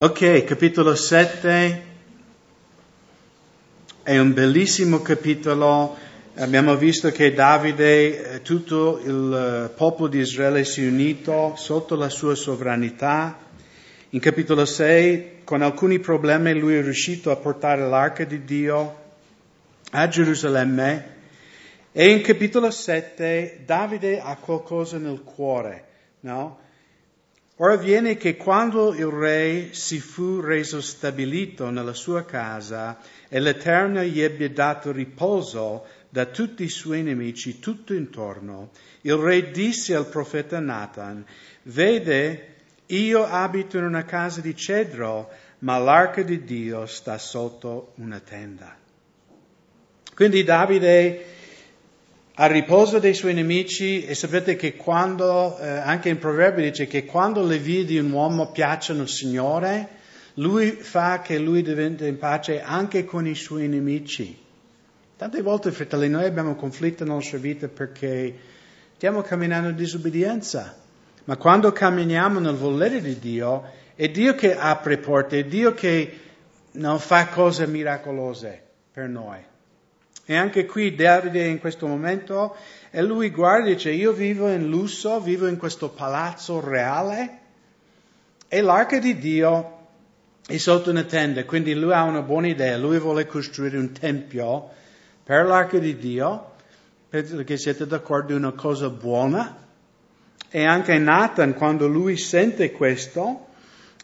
Ok, capitolo 7 è un bellissimo capitolo. Abbiamo visto che Davide, eh, tutto il eh, popolo di Israele si è unito sotto la sua sovranità. In capitolo 6, con alcuni problemi, lui è riuscito a portare l'arca di Dio a Gerusalemme. E in capitolo 7 Davide ha qualcosa nel cuore, no? Ora avviene che quando il re si fu reso stabilito nella sua casa e l'Eterno gli ebbe dato riposo da tutti i suoi nemici tutto intorno, il re disse al profeta Nathan, vede, io abito in una casa di cedro, ma l'arca di Dio sta sotto una tenda. Quindi Davide a riposo dei suoi nemici e sapete che quando, eh, anche in Proverbi dice che quando le vie di un uomo piacciono al Signore, lui fa che lui diventa in pace anche con i suoi nemici. Tante volte, fratelli, noi abbiamo conflitto nella nostra vita perché stiamo camminando in disobbedienza. Ma quando camminiamo nel volere di Dio, è Dio che apre porte, è Dio che non fa cose miracolose per noi. E anche qui Davide in questo momento, e lui guarda e dice, io vivo in lusso, vivo in questo palazzo reale, e l'arca di Dio è sotto una tenda, quindi lui ha una buona idea, lui vuole costruire un tempio per l'arca di Dio, penso che siete d'accordo, è una cosa buona, e anche Nathan, quando lui sente questo,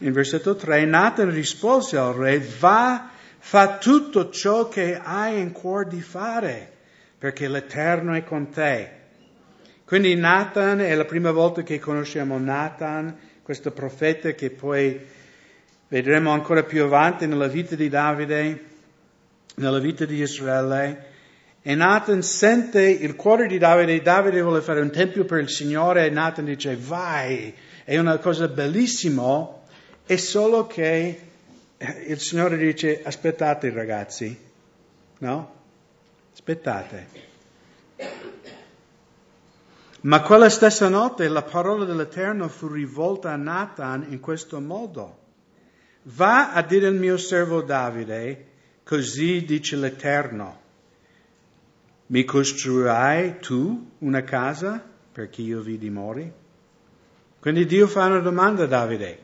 in versetto 3, Nathan rispose al re, va Fa tutto ciò che hai in cuore di fare, perché l'Eterno è con te. Quindi Nathan è la prima volta che conosciamo Nathan, questo profeta che poi vedremo ancora più avanti nella vita di Davide, nella vita di Israele. E Nathan sente il cuore di Davide, Davide vuole fare un tempio per il Signore e Nathan dice vai, è una cosa bellissima, è solo che il Signore dice aspettate ragazzi, no? Aspettate. Ma quella stessa notte la parola dell'Eterno fu rivolta a Nathan in questo modo. Va a dire al mio servo Davide, così dice l'Eterno, mi costruirai tu una casa perché io vi dimori? Quindi Dio fa una domanda a Davide.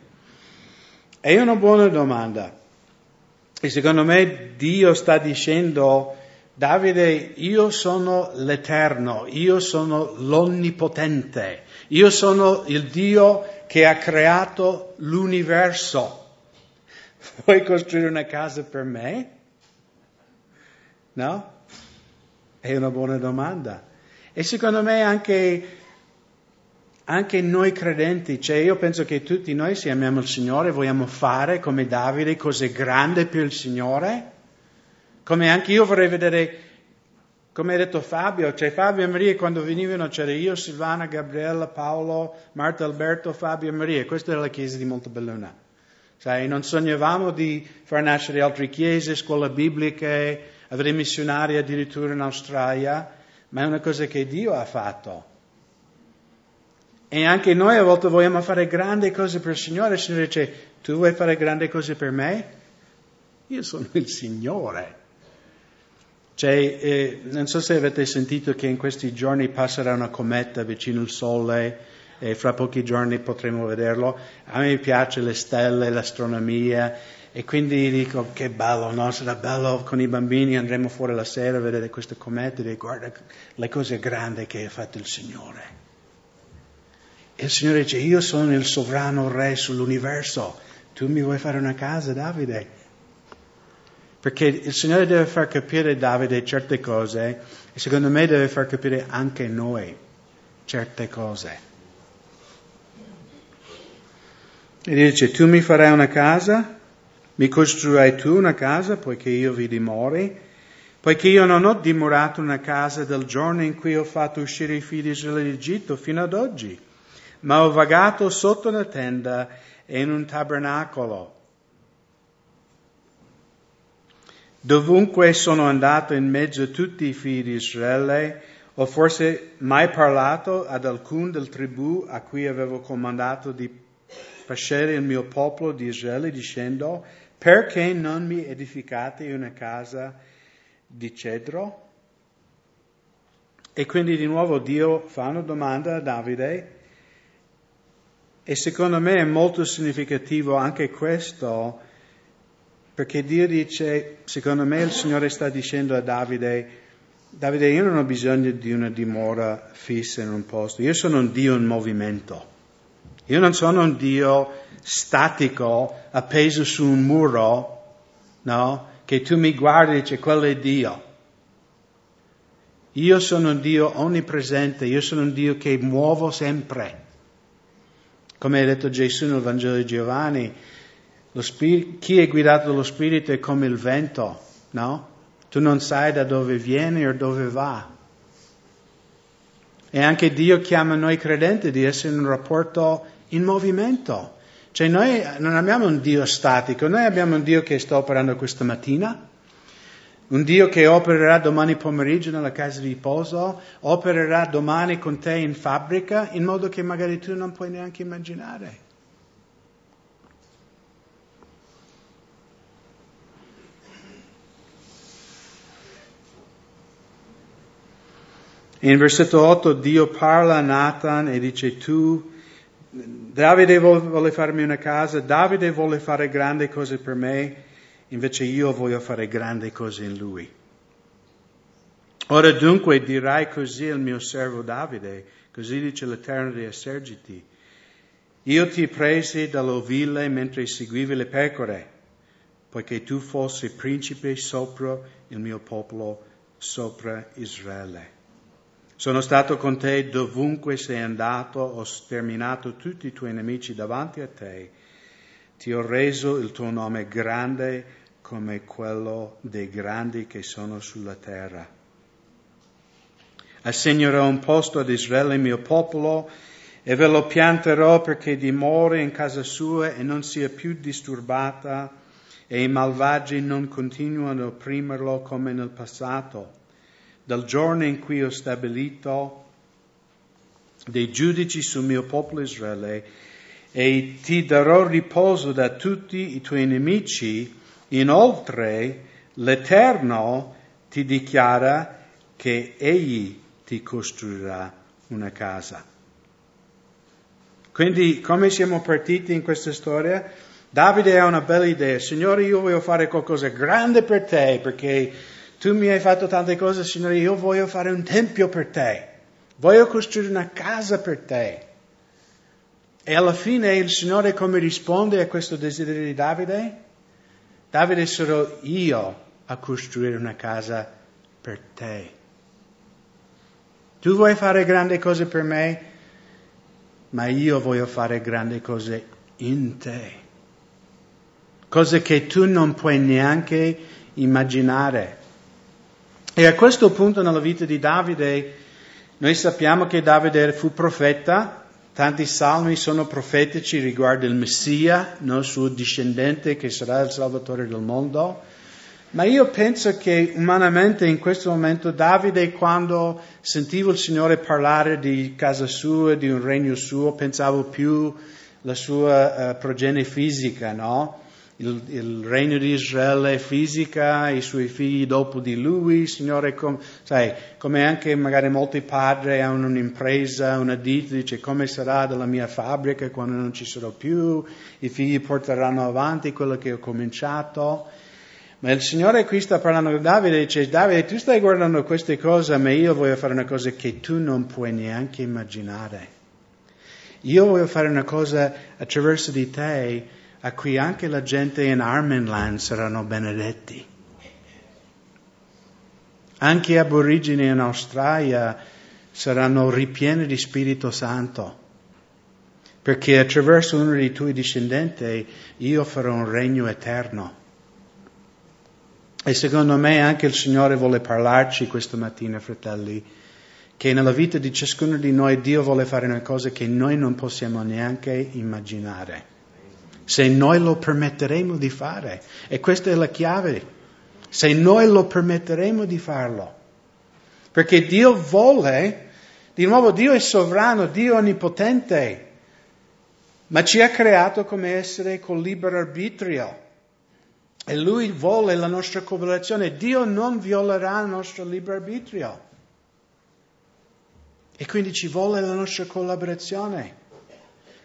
È una buona domanda. E secondo me Dio sta dicendo, Davide, io sono l'Eterno, io sono l'Onnipotente, io sono il Dio che ha creato l'universo. Vuoi costruire una casa per me? No? È una buona domanda. E secondo me anche anche noi credenti, cioè io penso che tutti noi se amiamo il Signore vogliamo fare come Davide cose grandi per il Signore, come anche io vorrei vedere, come ha detto Fabio, cioè Fabio e Maria quando venivano c'era io, Silvana, Gabriella, Paolo, Marta, Alberto, Fabio e Maria, questa era la chiesa di Montebelluna. Sai, non sognavamo di far nascere altre chiese, scuole bibliche, avere missionari addirittura in Australia, ma è una cosa che Dio ha fatto. E anche noi a volte vogliamo fare grandi cose per il Signore. Il Signore dice, tu vuoi fare grandi cose per me? Io sono il Signore. Cioè, eh, non so se avete sentito che in questi giorni passerà una cometa vicino al Sole e fra pochi giorni potremo vederlo. A me piace le stelle, l'astronomia e quindi dico che bello, no? Sarà bello con i bambini, andremo fuori la sera a vedere queste comete e guarda le cose grandi che ha fatto il Signore. E il Signore dice, io sono il sovrano re sull'universo, tu mi vuoi fare una casa, Davide? Perché il Signore deve far capire a Davide certe cose e secondo me deve far capire anche noi certe cose. E dice, tu mi farai una casa, mi costruirai tu una casa poiché io vi dimori, poiché io non ho dimorato una casa dal giorno in cui ho fatto uscire i figli d'Egitto fino ad oggi ma ho vagato sotto una tenda e in un tabernacolo. Dovunque sono andato in mezzo a tutti i figli di Israele, ho forse mai parlato ad alcun del tribù a cui avevo comandato di fascere il mio popolo di Israele dicendo perché non mi edificate una casa di cedro? E quindi di nuovo Dio fa una domanda a Davide e secondo me è molto significativo anche questo, perché Dio dice, secondo me il Signore sta dicendo a Davide, Davide io non ho bisogno di una dimora fissa in un posto, io sono un Dio in movimento, io non sono un Dio statico appeso su un muro, no? Che tu mi guardi e dici quello è Dio. Io sono un Dio onnipresente, io sono un Dio che muovo sempre. Come ha detto Gesù nel Vangelo di Giovanni, spirito, chi è guidato dallo Spirito è come il vento, no? Tu non sai da dove viene o dove va. E anche Dio chiama noi credenti di essere in un rapporto in movimento. Cioè noi non abbiamo un Dio statico, noi abbiamo un Dio che sta operando questa mattina, un Dio che opererà domani pomeriggio nella casa di riposo, opererà domani con te in fabbrica, in modo che magari tu non puoi neanche immaginare. In versetto 8 Dio parla a Nathan e dice tu, Davide vuole farmi una casa, Davide vuole fare grandi cose per me, invece io voglio fare grandi cose in lui. Ora dunque dirai così al mio servo Davide, così dice l'Eterno dei eserciti, io ti presi dall'ovile mentre seguivi le pecore, poiché tu fossi principe sopra il mio popolo, sopra Israele. Sono stato con te dovunque sei andato, ho sterminato tutti i tuoi nemici davanti a te, ti ho reso il tuo nome grande come quello dei grandi che sono sulla terra. Assegnerò un posto ad Israele, mio popolo, e ve lo pianterò perché dimori in casa sua e non sia più disturbata, e i malvagi non continuano a opprimerlo come nel passato. Dal giorno in cui ho stabilito dei giudici sul mio popolo Israele, e ti darò riposo da tutti i tuoi nemici, Inoltre l'Eterno ti dichiara che Egli ti costruirà una casa. Quindi come siamo partiti in questa storia? Davide ha una bella idea, Signore io voglio fare qualcosa grande per te perché tu mi hai fatto tante cose, Signore io voglio fare un tempio per te, voglio costruire una casa per te. E alla fine il Signore come risponde a questo desiderio di Davide? Davide sarò io a costruire una casa per te. Tu vuoi fare grandi cose per me, ma io voglio fare grandi cose in te. Cose che tu non puoi neanche immaginare. E a questo punto nella vita di Davide, noi sappiamo che Davide fu profeta, Tanti salmi sono profetici riguardo il Messia, il suo discendente che sarà il Salvatore del mondo. Ma io penso che umanamente in questo momento Davide, quando sentivo il Signore parlare di casa sua, di un regno suo, pensavo più alla sua uh, progenie fisica, no? Il, il, regno di Israele fisica, i suoi figli dopo di lui, Signore, com, sai, come anche magari molti padri hanno un'impresa, una ditta, dice come sarà della mia fabbrica quando non ci sarò più, i figli porteranno avanti quello che ho cominciato. Ma il Signore qui sta parlando con Davide e dice, Davide, tu stai guardando queste cose, ma io voglio fare una cosa che tu non puoi neanche immaginare. Io voglio fare una cosa attraverso di te a cui anche la gente in Armenland saranno benedetti. Anche aborigeni in Australia saranno ripieni di Spirito Santo, perché attraverso uno dei tuoi discendenti io farò un regno eterno. E secondo me anche il Signore vuole parlarci questa mattina, fratelli, che nella vita di ciascuno di noi Dio vuole fare una cosa che noi non possiamo neanche immaginare se noi lo permetteremo di fare. E questa è la chiave, se noi lo permetteremo di farlo. Perché Dio vuole, di nuovo Dio è sovrano, Dio è onnipotente. ma ci ha creato come essere con libero arbitrio. E lui vuole la nostra cooperazione. Dio non violerà il nostro libero arbitrio. E quindi ci vuole la nostra collaborazione.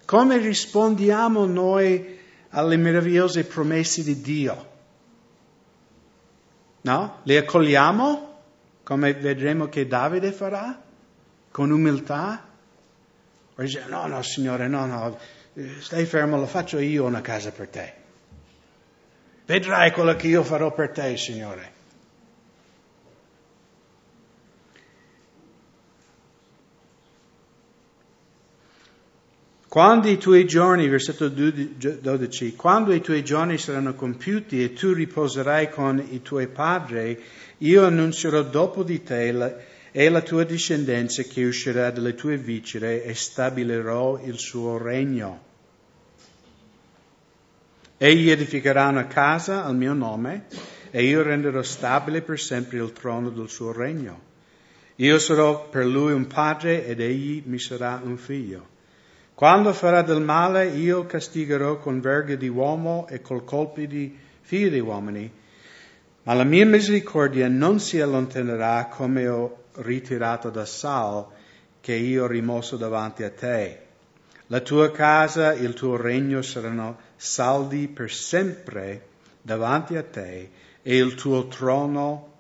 Come rispondiamo noi alle meravigliose promesse di Dio? No? Le accogliamo? Come vedremo che Davide farà? Con umiltà? O dice, no, no, Signore, no, no, stai fermo, lo faccio io una casa per te. Vedrai quello che io farò per te, Signore. Quando i tuoi giorni, versetto 12, quando i tuoi giorni saranno compiuti e tu riposerai con i tuoi padri, io annunzierò dopo di te la, e la tua discendenza che uscirà dalle tue vicere e stabilirò il suo regno. Egli edificherà una casa al mio nome e io renderò stabile per sempre il trono del suo regno. Io sarò per lui un padre ed egli mi sarà un figlio. Quando farà del male, io castigherò con verghe di uomo e col colpi di figli di uomini. Ma la mia misericordia non si allontanerà come ho ritirato da Sal, che io ho rimosso davanti a te. La tua casa e il tuo regno saranno saldi per sempre davanti a te e il tuo trono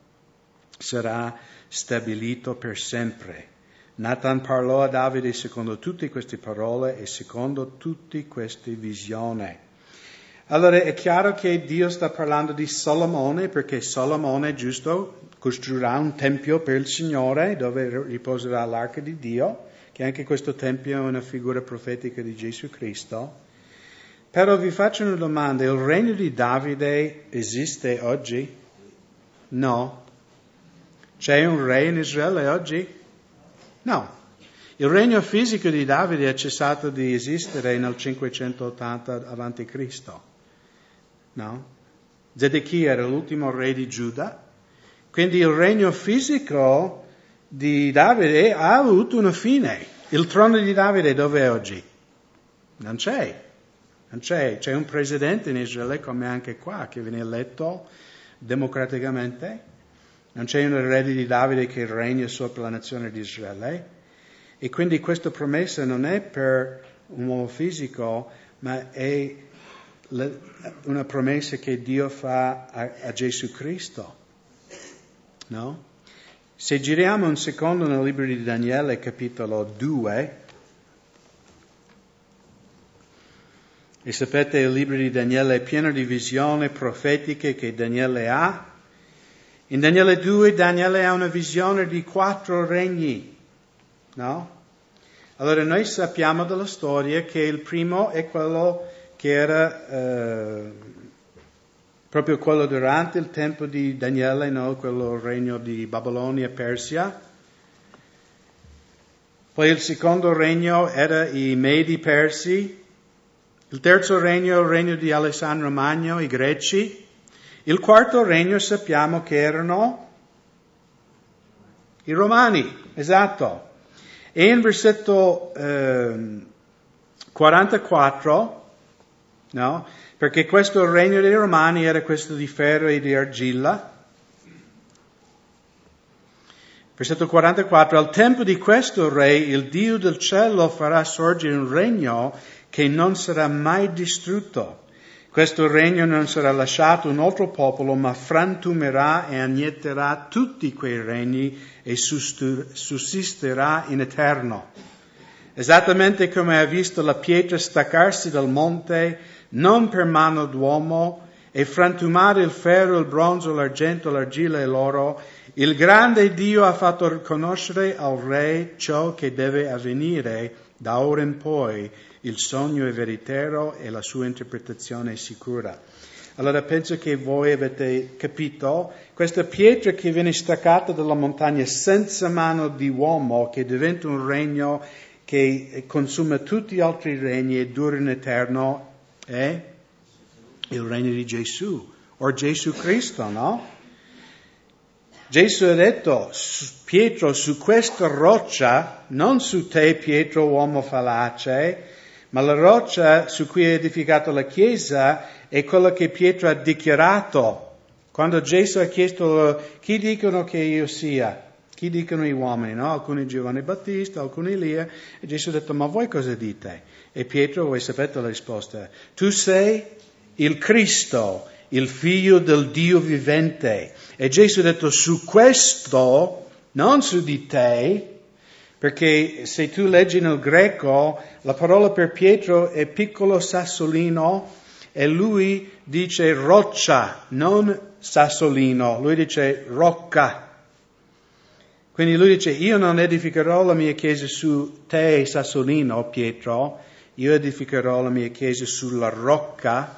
sarà stabilito per sempre. Nathan parlò a Davide secondo tutte queste parole e secondo tutte queste visioni. Allora è chiaro che Dio sta parlando di Salomone perché Salomone, giusto, costruirà un tempio per il Signore dove riposerà l'arca di Dio, che anche questo tempio è una figura profetica di Gesù Cristo. Però vi faccio una domanda, il regno di Davide esiste oggi? No. C'è un re in Israele oggi? No, il regno fisico di Davide è cessato di esistere nel 580 a.C. No? Zedechia era l'ultimo re di Giuda, quindi il regno fisico di Davide ha avuto una fine. Il trono di Davide dove è oggi? Non c'è. Non c'è. C'è un presidente in Israele come anche qua che viene eletto democraticamente non c'è un erede di Davide che regna sopra la nazione di Israele. E quindi questa promessa non è per un uomo fisico, ma è una promessa che Dio fa a, a Gesù Cristo. No? Se giriamo un secondo nel libro di Daniele, capitolo 2, e sapete il libro di Daniele è pieno di visioni profetiche che Daniele ha, in Daniele 2 Daniele ha una visione di quattro regni, no? Allora noi sappiamo dalla storia che il primo è quello che era eh, proprio quello durante il tempo di Daniele, no? quello regno di Babilonia e Persia. Poi il secondo regno era i Medi Persi, il terzo regno il regno di Alessandro Magno, i Greci, il quarto regno sappiamo che erano i romani, esatto. E in versetto eh, 44, no? Perché questo regno dei romani era questo di ferro e di argilla. Versetto 44, al tempo di questo re il Dio del cielo farà sorgere un regno che non sarà mai distrutto questo regno non sarà lasciato un altro popolo, ma frantumerà e annietterà tutti quei regni e sussisterà in eterno. Esattamente come ha visto la pietra staccarsi dal monte, non per mano d'uomo, e frantumare il ferro, il bronzo, l'argento, l'argilla e l'oro, il grande Dio ha fatto riconoscere al re ciò che deve avvenire da ora in poi il sogno è veritiero e la sua interpretazione è sicura. Allora penso che voi avete capito, questa pietra che viene staccata dalla montagna senza mano di uomo, che diventa un regno che consuma tutti gli altri regni e dura in eterno, è il regno di Gesù, o Gesù Cristo, no? Gesù ha detto, Pietro, su questa roccia, non su te, Pietro, uomo fallace, ma la roccia su cui è edificata la Chiesa è quella che Pietro ha dichiarato quando Gesù ha chiesto chi dicono che io sia. Chi dicono gli uomini, no? Alcuni Giovanni Battista, alcuni Elia. E Gesù ha detto, ma voi cosa dite? E Pietro, voi sapete la risposta. Tu sei il Cristo, il figlio del Dio vivente. E Gesù ha detto, su questo, non su di te, perché se tu leggi nel greco, la parola per Pietro è piccolo sassolino e lui dice roccia, non sassolino, lui dice rocca. Quindi lui dice, io non edificherò la mia chiesa su te, Sassolino, Pietro, io edificherò la mia chiesa sulla rocca,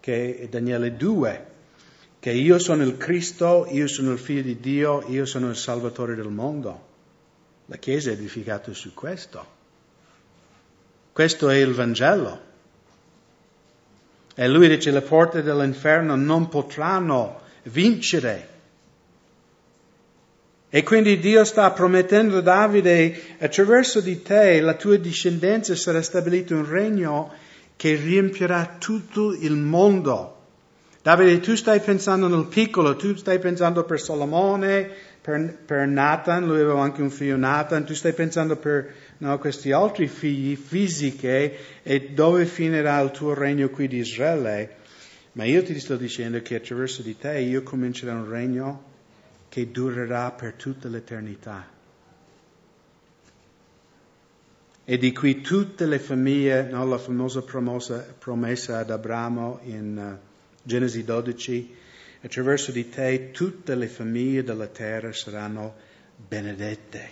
che è Daniele 2, che io sono il Cristo, io sono il figlio di Dio, io sono il Salvatore del mondo. La chiesa è edificata su questo. Questo è il Vangelo. E lui dice, le porte dell'inferno non potranno vincere e quindi Dio sta promettendo a Davide, attraverso di te, la tua discendenza sarà stabilito un regno che riempirà tutto il mondo. Davide, tu stai pensando nel piccolo, tu stai pensando per Salomone, per, per Nathan, lui aveva anche un figlio Nathan, tu stai pensando per no, questi altri figli fisiche e dove finirà il tuo regno qui di Israele. Ma io ti sto dicendo che attraverso di te io comincerò un regno che durerà per tutta l'eternità. E di qui tutte le famiglie, no, la famosa promessa, promessa ad Abramo in uh, Genesi 12, attraverso di te tutte le famiglie della terra saranno benedette.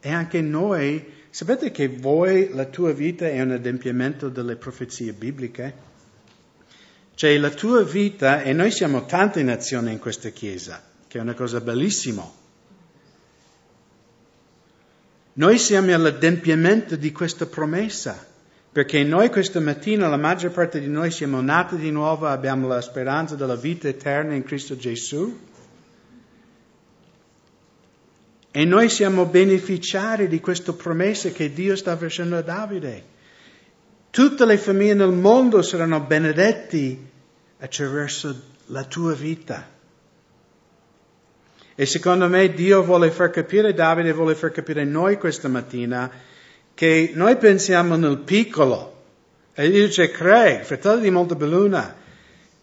E anche noi, sapete che voi, la tua vita è un adempimento delle profezie bibliche? Cioè la tua vita, e noi siamo tante nazioni in questa Chiesa, che è una cosa bellissima. Noi siamo all'adempimento di questa promessa, perché noi questa mattina, la maggior parte di noi siamo nati di nuovo, abbiamo la speranza della vita eterna in Cristo Gesù. E noi siamo beneficiari di questa promessa che Dio sta facendo a Davide. Tutte le famiglie nel mondo saranno benedetti attraverso la tua vita. E secondo me Dio vuole far capire, Davide vuole far capire noi questa mattina, che noi pensiamo nel piccolo. E dice, Craig, fratello di Montebelluna,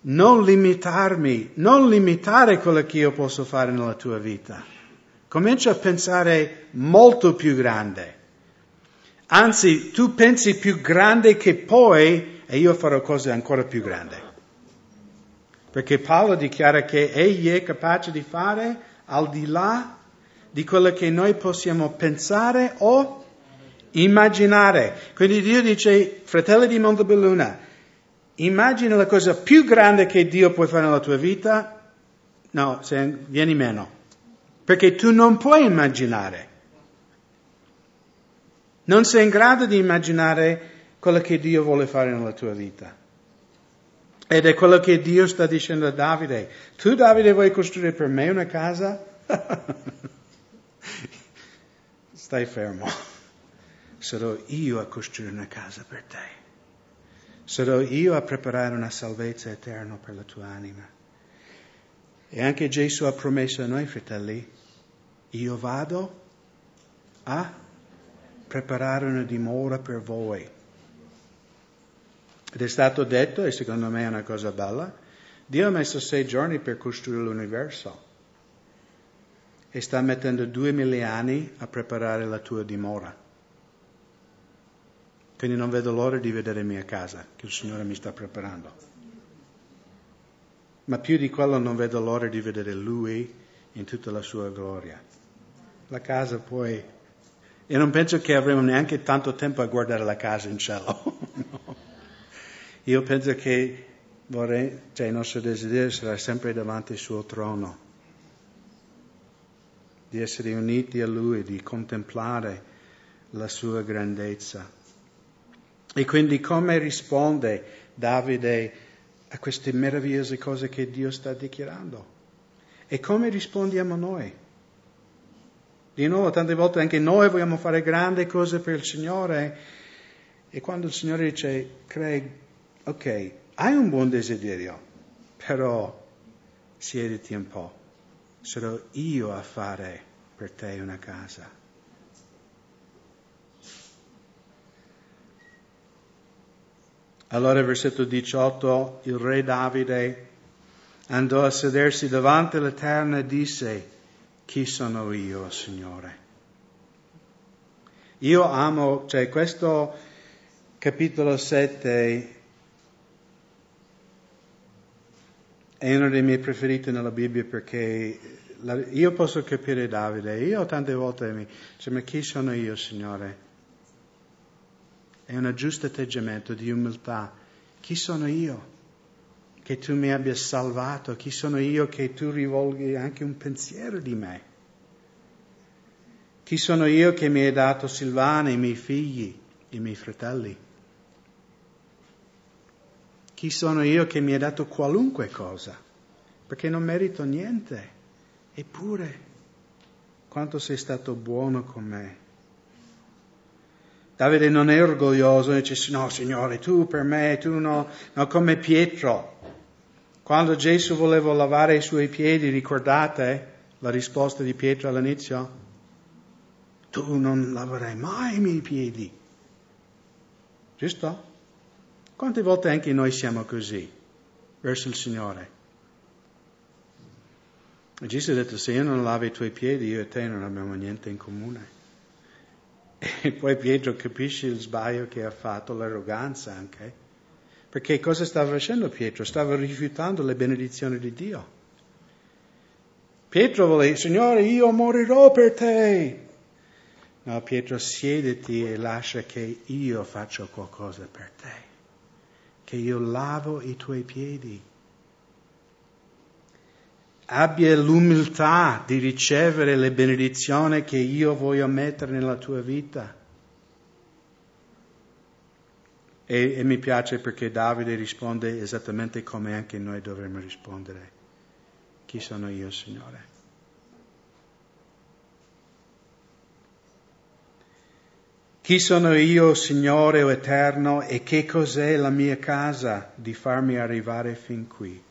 non limitarmi, non limitare quello che io posso fare nella tua vita. Comincia a pensare molto più grande. Anzi, tu pensi più grande che poi, e io farò cose ancora più grandi. Perché Paolo dichiara che egli è capace di fare al di là di quello che noi possiamo pensare o immaginare. Quindi Dio dice, fratelli di Montebelluna, immagina la cosa più grande che Dio può fare nella tua vita, no, se, vieni meno, perché tu non puoi immaginare. Non sei in grado di immaginare quello che Dio vuole fare nella tua vita. Ed è quello che Dio sta dicendo a Davide. Tu Davide vuoi costruire per me una casa? Stai fermo. Sarò io a costruire una casa per te. Sarò io a preparare una salvezza eterna per la tua anima. E anche Gesù ha promesso a noi, fratelli, io vado a preparare una dimora per voi. Ed è stato detto, e secondo me è una cosa bella, Dio ha messo sei giorni per costruire l'universo e sta mettendo duemila anni a preparare la tua dimora. Quindi non vedo l'ora di vedere mia casa che il Signore mi sta preparando. Ma più di quello non vedo l'ora di vedere Lui in tutta la sua gloria. La casa poi... E non penso che avremo neanche tanto tempo a guardare la casa in cielo. Io penso che vorrei, cioè il nostro desiderio sarà sempre davanti al suo trono, di essere uniti a Lui, di contemplare la sua grandezza. E quindi come risponde Davide a queste meravigliose cose che Dio sta dichiarando? E come rispondiamo noi? Di nuovo, tante volte anche noi vogliamo fare grandi cose per il Signore, E quando il Signore dice, Craig, ok, hai un buon desiderio, però siediti un po', sarò io a fare per te una casa. Allora, versetto 18, il re Davide andò a sedersi davanti all'Eterno e disse, chi sono io, Signore? Io amo, cioè questo capitolo 7 è uno dei miei preferiti nella Bibbia perché io posso capire Davide, io tante volte mi dico, ma chi sono io, Signore? È un giusto atteggiamento di umiltà. Chi sono io? Che tu mi abbia salvato, chi sono io che tu rivolgi anche un pensiero di me? Chi sono io che mi hai dato Silvana, i miei figli, i miei fratelli? Chi sono io che mi hai dato qualunque cosa? Perché non merito niente. Eppure, quanto sei stato buono con me. Davide non è orgoglioso dice, no Signore, tu per me, tu no, no come Pietro. Quando Gesù voleva lavare i suoi piedi, ricordate la risposta di Pietro all'inizio? Tu non laverai mai i miei piedi. Giusto? Quante volte anche noi siamo così verso il Signore? E Gesù ha detto, se io non lavo i tuoi piedi, io e te non abbiamo niente in comune. E poi Pietro capisce il sbaglio che ha fatto, l'arroganza anche. Perché cosa stava facendo Pietro? Stava rifiutando le benedizioni di Dio. Pietro voleva, Signore, io morirò per te. No, Pietro, siediti e lascia che io faccia qualcosa per te, che io lavo i tuoi piedi abbia l'umiltà di ricevere le benedizioni che io voglio mettere nella tua vita. E, e, mi piace perché Davide risponde esattamente come anche noi dovremmo rispondere. Chi sono io, Signore? Chi sono io, Signore o Eterno, e che cos'è la mia casa di farmi arrivare fin qui?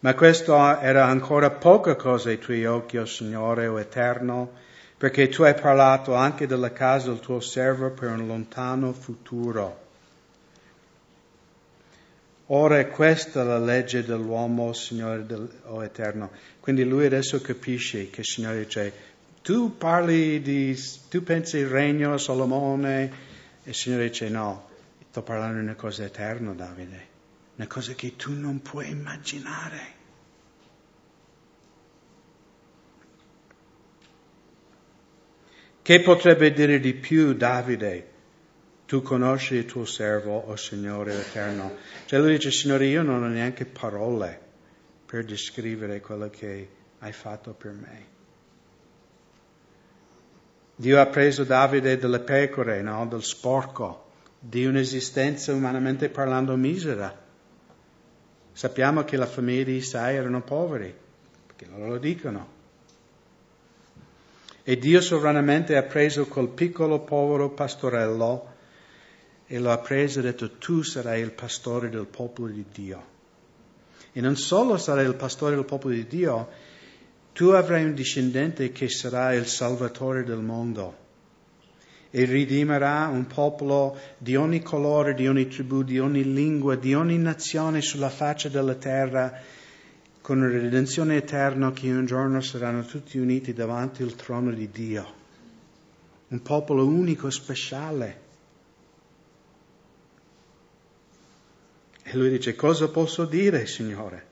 Ma questo era ancora poca cosa ai tuoi occhi, o Signore, o Eterno, perché tu hai parlato anche della casa del tuo servo per un lontano futuro. Ora è questa la legge dell'uomo, Signore, o Eterno. Quindi lui adesso capisce che Signore dice, tu parli di, tu pensi il regno, Solomone, e il Signore dice no, sto parlando di una cosa eterna, Davide una cosa che tu non puoi immaginare. Che potrebbe dire di più Davide? Tu conosci il tuo servo, o oh Signore eterno. Cioè lui dice, Signore, io non ho neanche parole per descrivere quello che hai fatto per me. Dio ha preso Davide dalle pecore, no? del sporco, di un'esistenza umanamente parlando misera Sappiamo che la famiglia di Isai erano poveri, perché loro lo dicono. E Dio sovranamente ha preso quel piccolo povero pastorello e lo ha preso e ha detto tu sarai il pastore del popolo di Dio. E non solo sarai il pastore del popolo di Dio, tu avrai un discendente che sarà il salvatore del mondo e ridimerà un popolo di ogni colore, di ogni tribù, di ogni lingua, di ogni nazione sulla faccia della terra, con una redenzione eterna che un giorno saranno tutti uniti davanti al trono di Dio. Un popolo unico, speciale. E lui dice, cosa posso dire, Signore?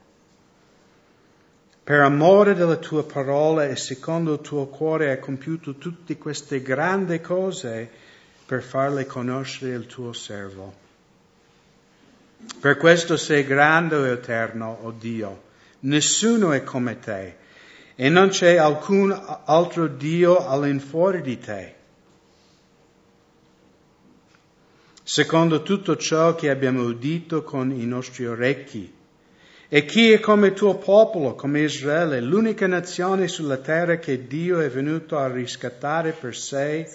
Per amore della tua parola e secondo il tuo cuore hai compiuto tutte queste grandi cose per farle conoscere il tuo servo. Per questo sei grande e eterno, o oh Dio. Nessuno è come te e non c'è alcun altro Dio all'infuori di te. Secondo tutto ciò che abbiamo udito con i nostri orecchi, e chi è come tuo popolo, come Israele, l'unica nazione sulla terra che Dio è venuto a riscattare per sé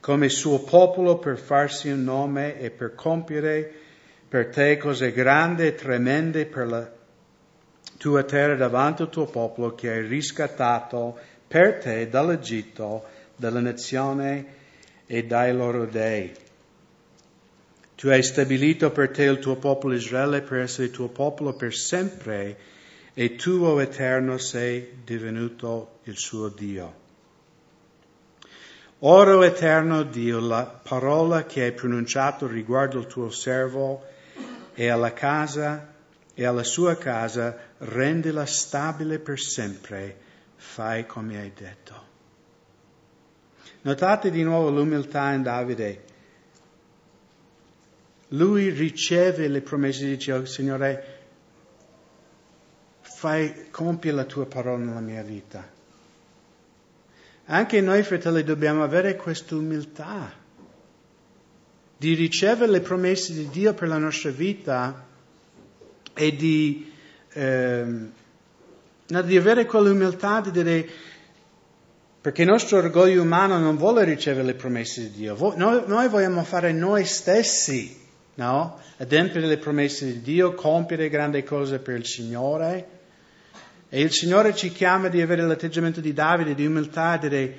come suo popolo per farsi un nome e per compiere per te cose grandi e tremende per la tua terra davanti al tuo popolo che hai riscattato per te dall'Egitto, dalla nazione e dai loro dei. Tu hai stabilito per te il tuo popolo Israele per essere il tuo popolo per sempre e tu, o Eterno, sei divenuto il suo Dio. Ora, o Eterno Dio, la parola che hai pronunciato riguardo il tuo servo e alla casa e alla sua casa, rendila stabile per sempre, fai come hai detto. Notate di nuovo l'umiltà in Davide. Lui riceve le promesse di Dio, Signore, fai, compie la tua parola nella mia vita. Anche noi, fratelli, dobbiamo avere questa umiltà di ricevere le promesse di Dio per la nostra vita e di, eh, no, di avere quell'umiltà di dire, perché il nostro orgoglio umano non vuole ricevere le promesse di Dio, noi, noi vogliamo fare noi stessi, no? Adempiere le promesse di Dio, compiere grandi cose per il Signore. E il Signore ci chiama di avere l'atteggiamento di Davide, di umiltà, di dire,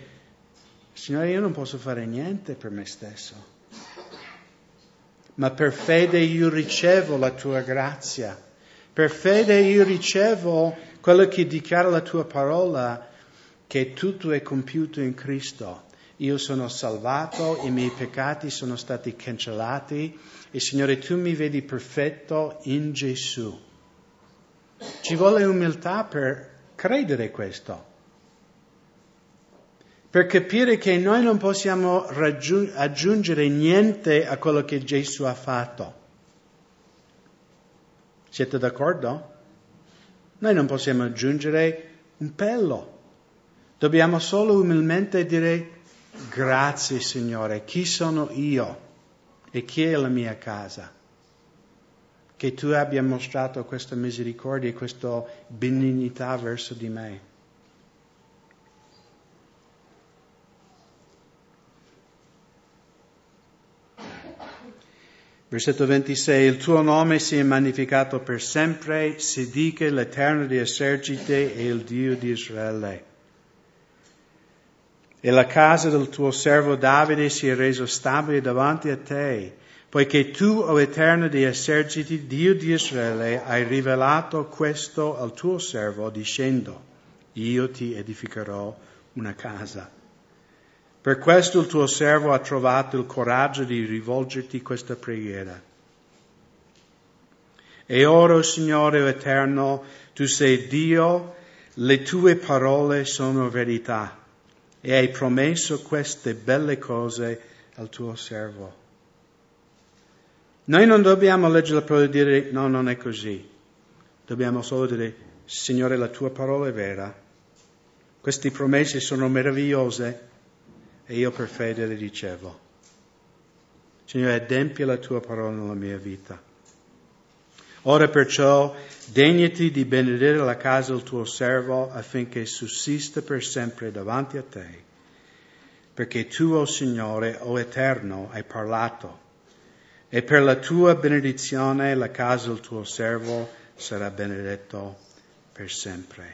Signore, io non posso fare niente per me stesso, ma per fede io ricevo la tua grazia, per fede io ricevo quello che dichiara la tua parola, che tutto è compiuto in Cristo. Io sono salvato, i miei peccati sono stati cancellati e Signore tu mi vedi perfetto in Gesù. Ci vuole umiltà per credere questo, per capire che noi non possiamo raggiung- aggiungere niente a quello che Gesù ha fatto. Siete d'accordo? Noi non possiamo aggiungere un pelo. Dobbiamo solo umilmente dire grazie Signore, chi sono io e chi è la mia casa? che tu abbia mostrato questa misericordia e questa benignità verso di me. Versetto 26, il tuo nome sia magnificato per sempre, si dica l'Eterno di eserciti e il Dio di Israele. E la casa del tuo servo Davide sia reso stabile davanti a te poiché tu, o Eterno dei eserciti, Dio di Israele, hai rivelato questo al tuo servo dicendo, io ti edificherò una casa. Per questo il tuo servo ha trovato il coraggio di rivolgerti questa preghiera. E ora, Signore Eterno, tu sei Dio, le tue parole sono verità e hai promesso queste belle cose al tuo servo. Noi non dobbiamo leggere la parola e dire no, non è così. Dobbiamo solo dire, Signore, la tua parola è vera. Queste promesse sono meravigliose e io per fede le ricevo. Signore, adempia la tua parola nella mia vita. Ora perciò degnati di benedire la casa del tuo servo affinché sussista per sempre davanti a te, perché tu, o oh Signore, o oh Eterno, hai parlato e per la tua benedizione la casa del tuo servo sarà benedetto per sempre.